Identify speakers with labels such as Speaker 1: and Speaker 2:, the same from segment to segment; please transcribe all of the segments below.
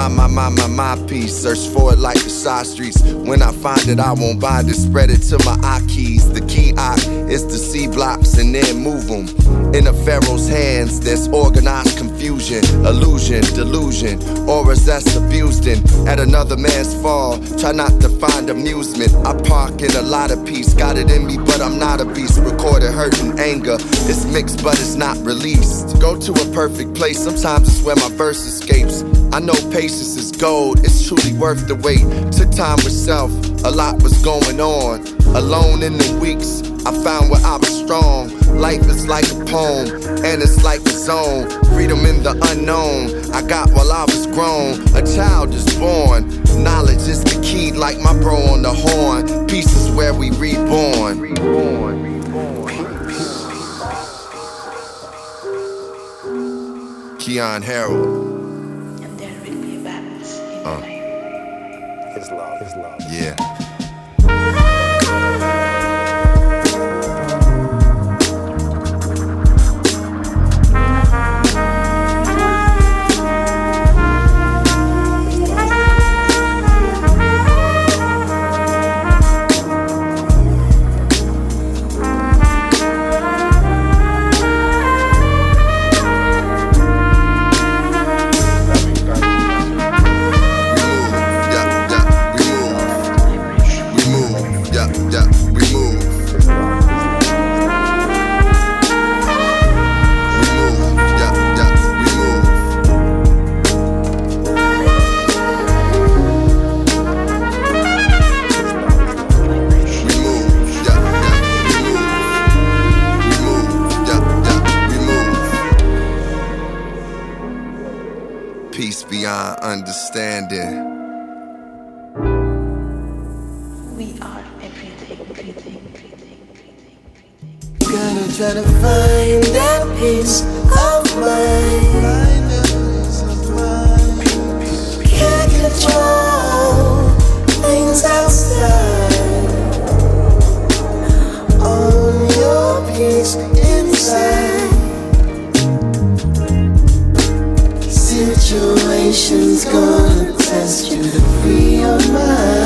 Speaker 1: My, my, my, my, my piece. Search for it like the side streets. When I find it, I won't bind it. Spread it to my eye keys. The key I is to see blocks and then move them. In a pharaoh's hands, there's organized confusion, illusion, delusion, auras that's abused in. At another man's fall, try not to find amusement. I park in a lot of peace. Got it in me, but I'm not a beast. Recorded hurt and anger. It's mixed, but it's not released. Go to a perfect place. Sometimes it's where my verse escapes. I know patience is gold, it's truly worth the wait. Took time with self, a lot was going on. Alone in the weeks, I found where I was strong. Life is like a poem, and it's like a zone. Freedom in the unknown, I got while I was grown. A child is born, knowledge is the key, like my bro on the horn. Peace is where we reborn. reborn.
Speaker 2: Keyon Harrold.
Speaker 1: Uh.
Speaker 3: His love, his love.
Speaker 1: Yeah. Beyond understanding.
Speaker 2: We are everything, everything, everything, everything, everything.
Speaker 4: Gonna try to find that peace of mind. Gonna test you to free your mind.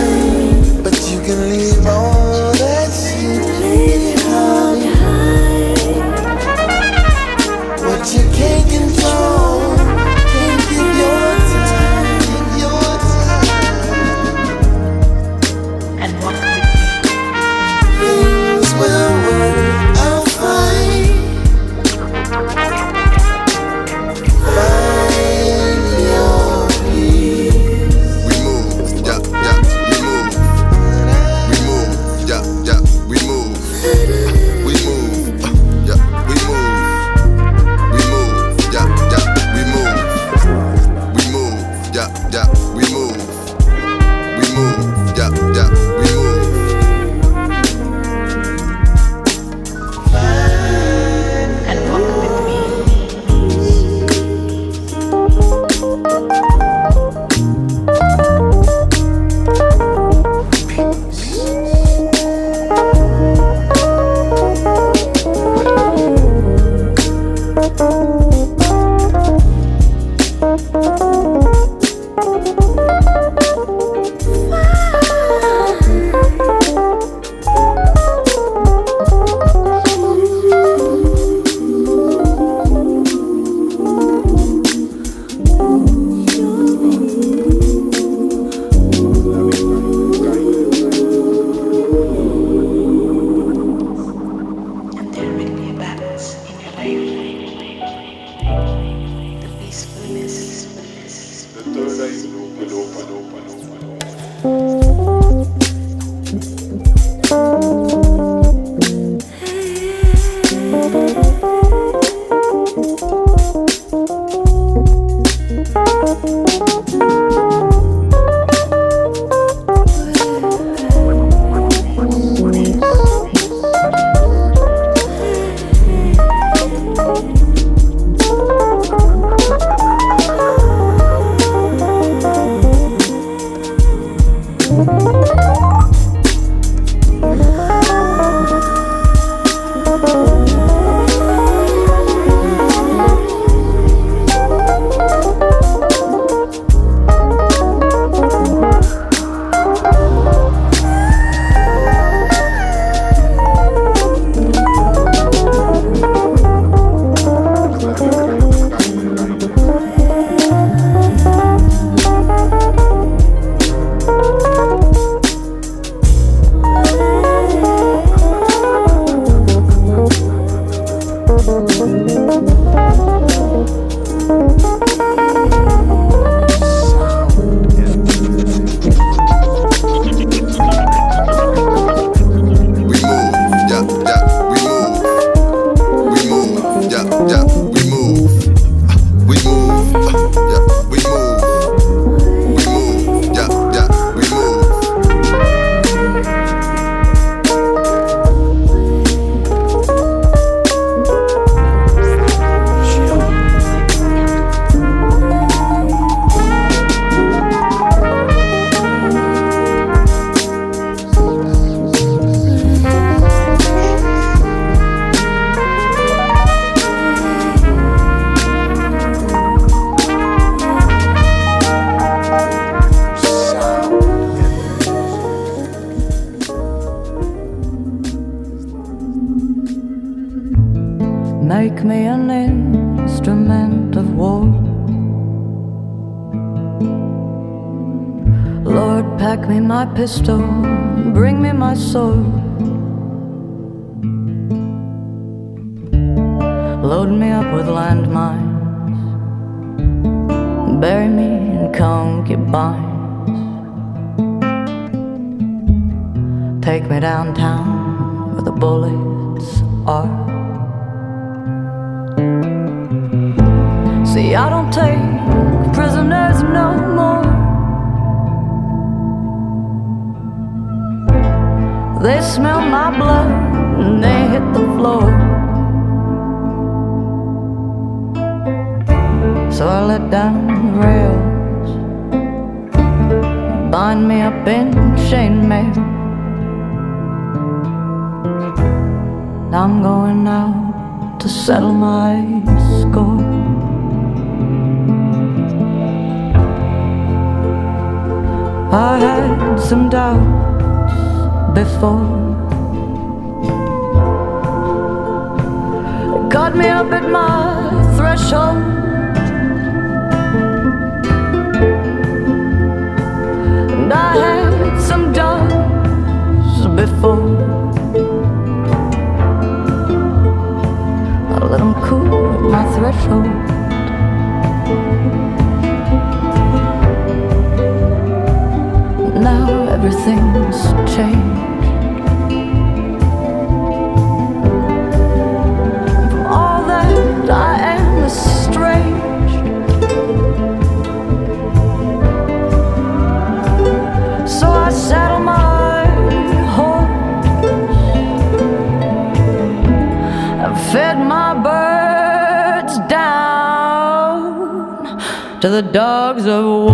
Speaker 3: Me my had some doubts before. Caught me up at my threshold. And I had some doubts before. I let them cool at my threshold. Everything's changed. From all that I am estranged. So I saddle my horse. I've fed my birds down to the dogs of war.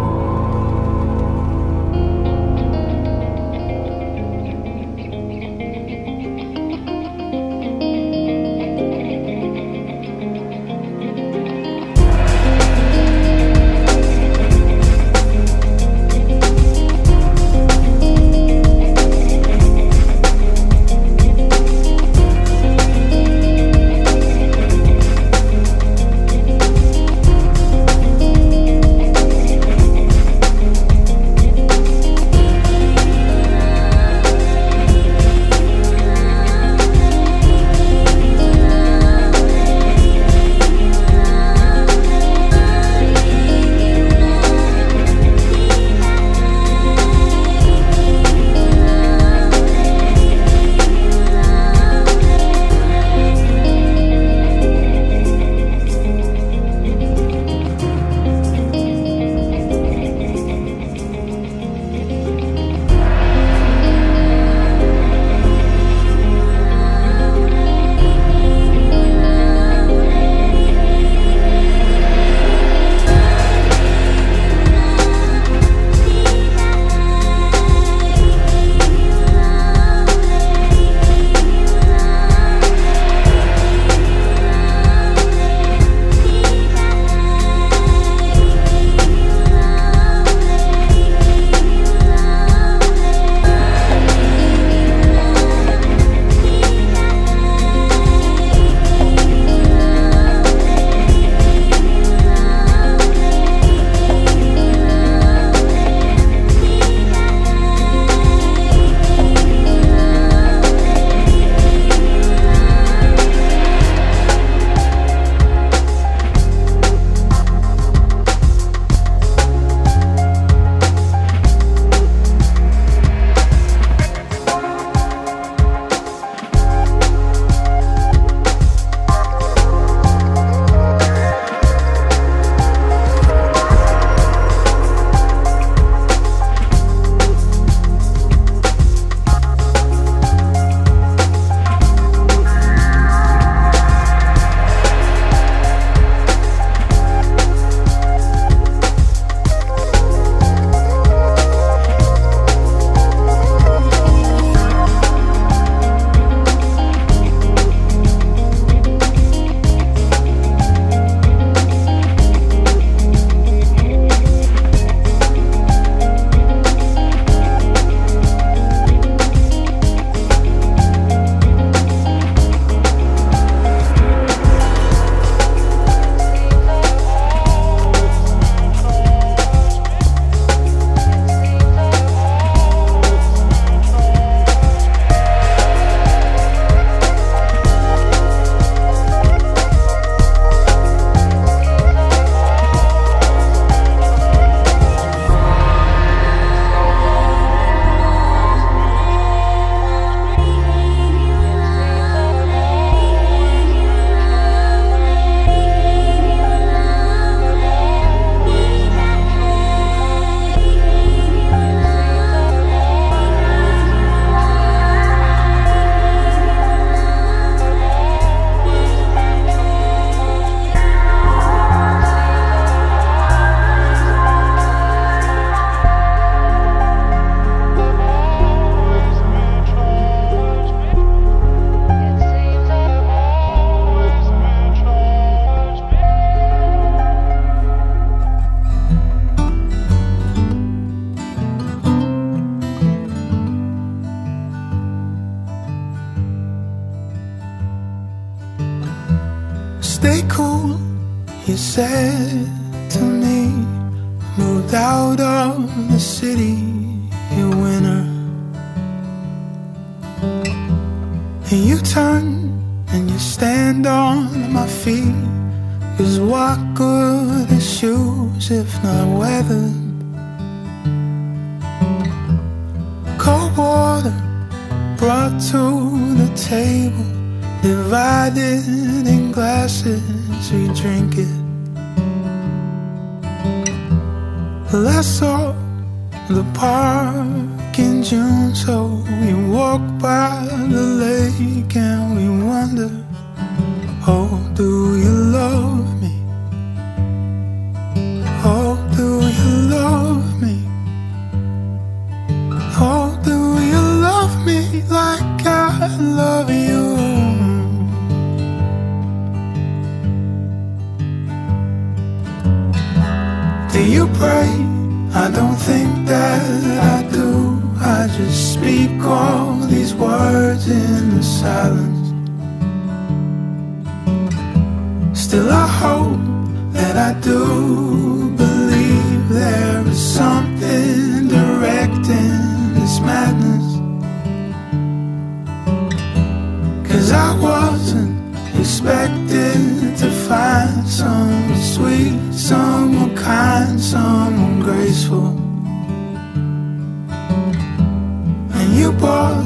Speaker 5: think that I do. I just speak all these words in the silence. Still, I hope that I do believe there is something directing this madness. Cause I wasn't expecting to find some sweet, someone kind, someone graceful. bought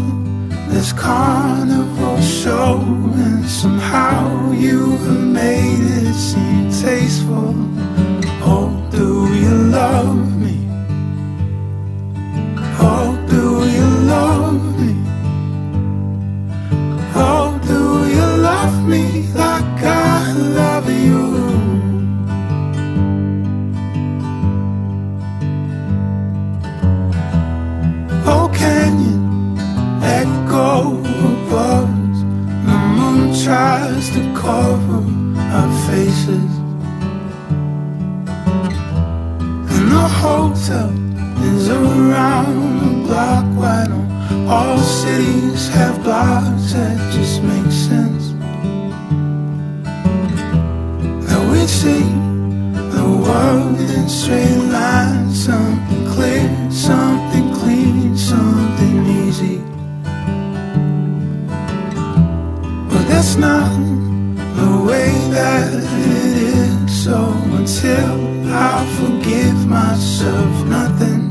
Speaker 5: this carnival show, and somehow you have made it seem tasteful. Oh, do you love? myself nothing.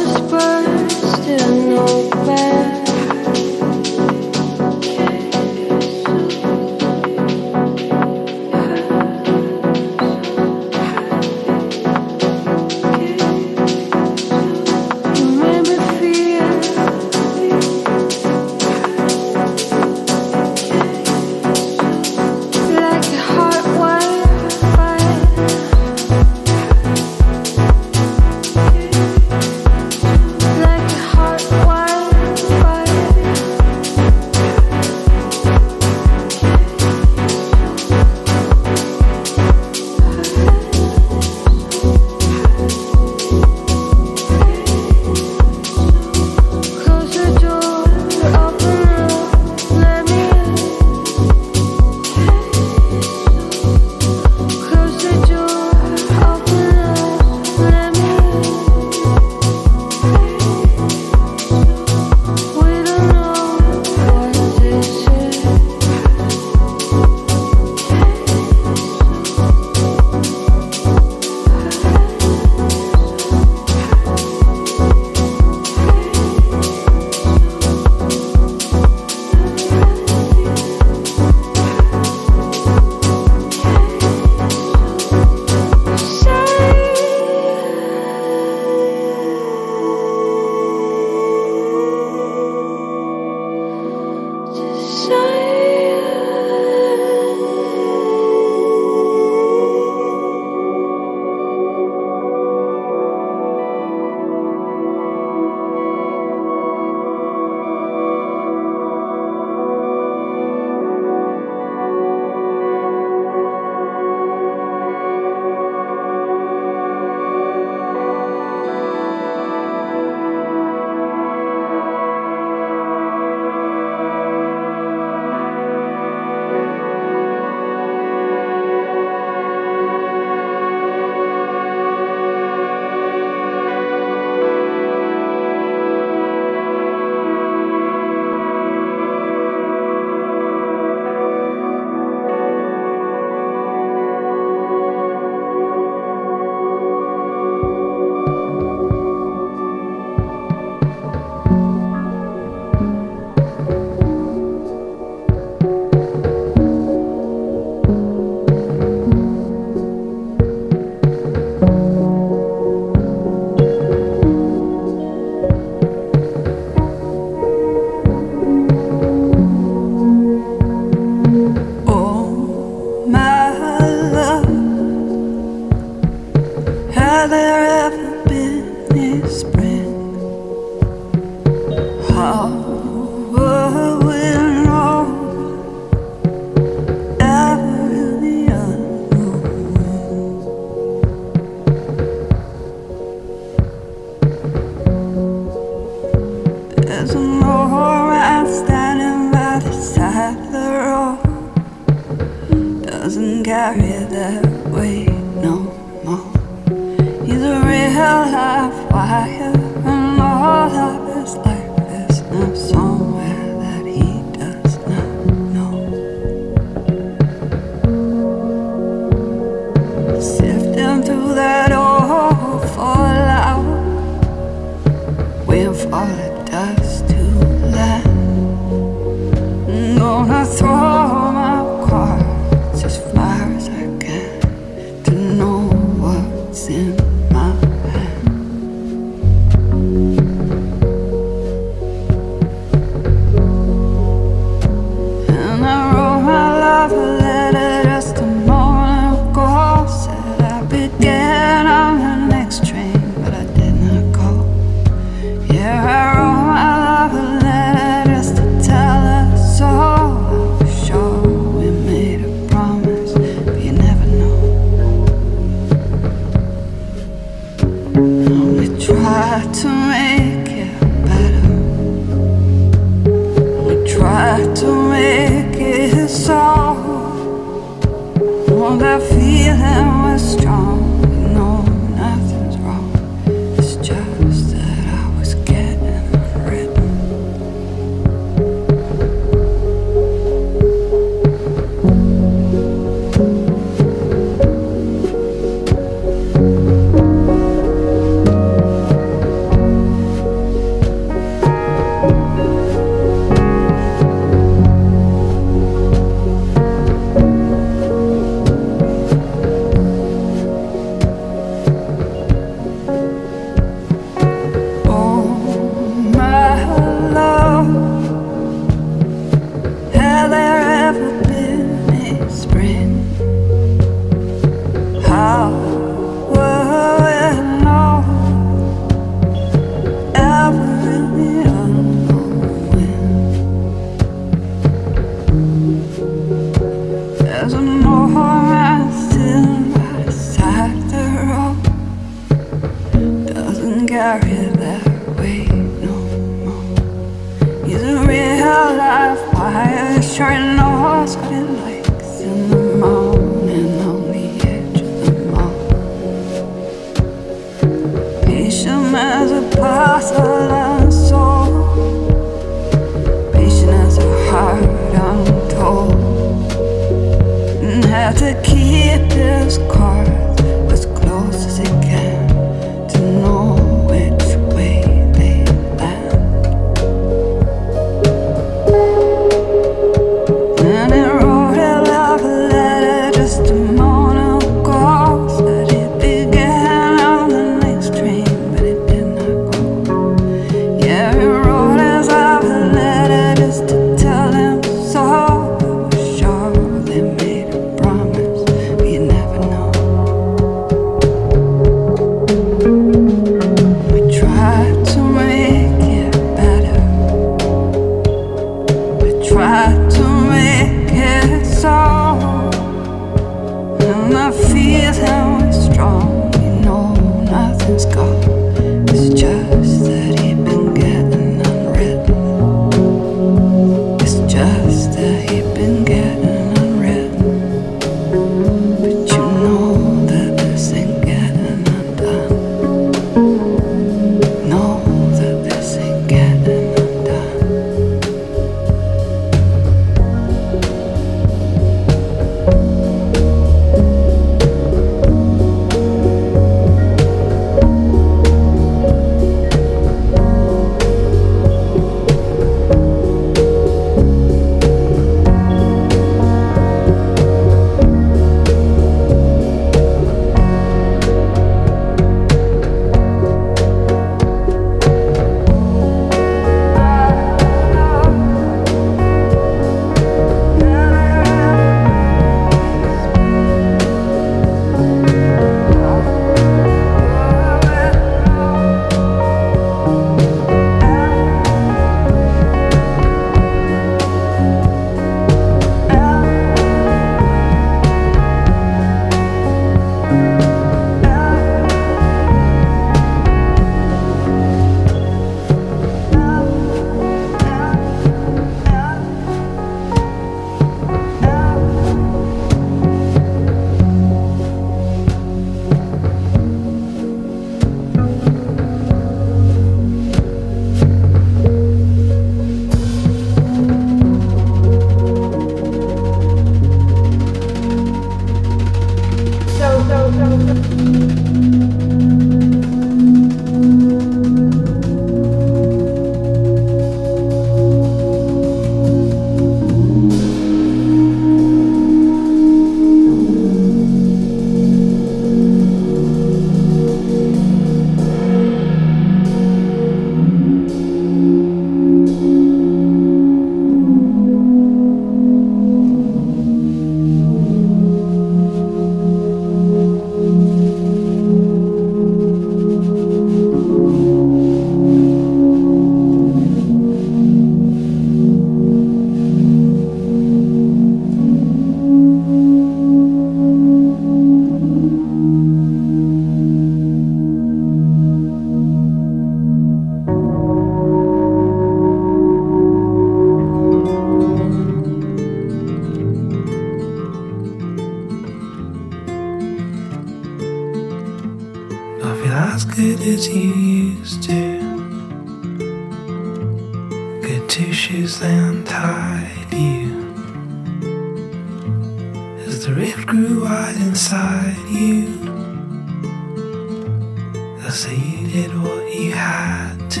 Speaker 5: I say you did what you had to.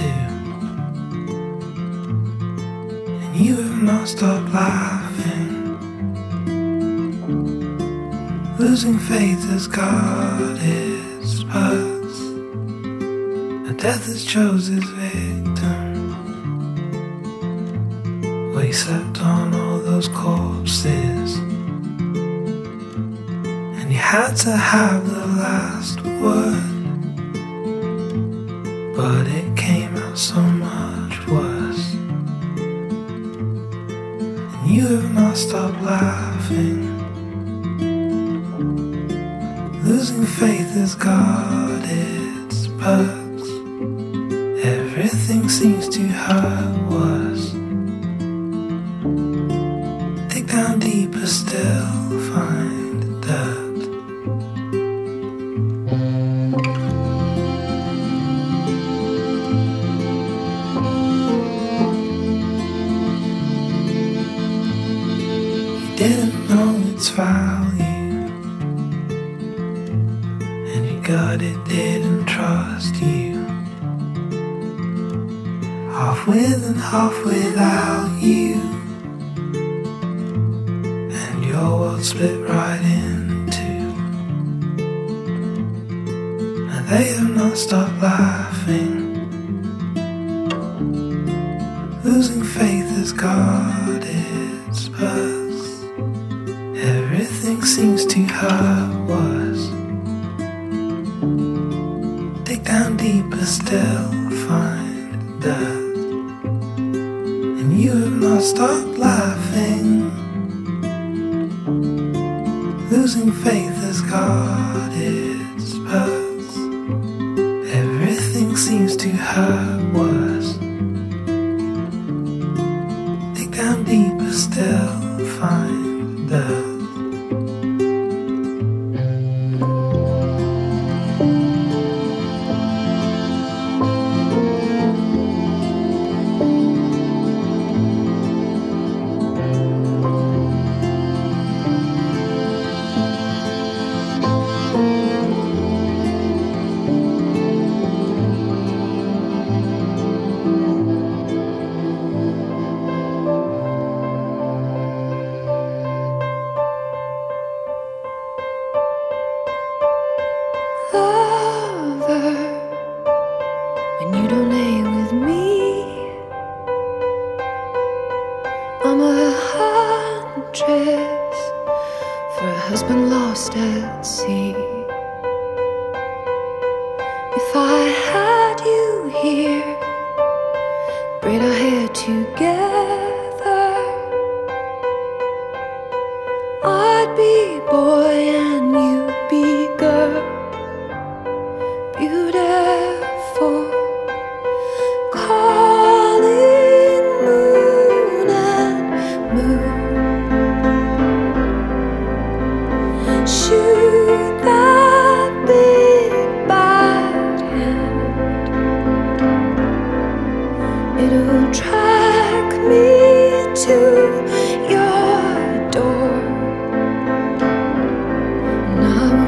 Speaker 5: And you have not stopped laughing. Losing faith has got its parts. And death has chose its victim. We slept on all those corpses. And you had to have the last word. stop laughing. Losing faith is gone. and you have not stopped laughing. Losing faith has got its purpose. Everything seems to
Speaker 6: have.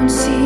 Speaker 6: see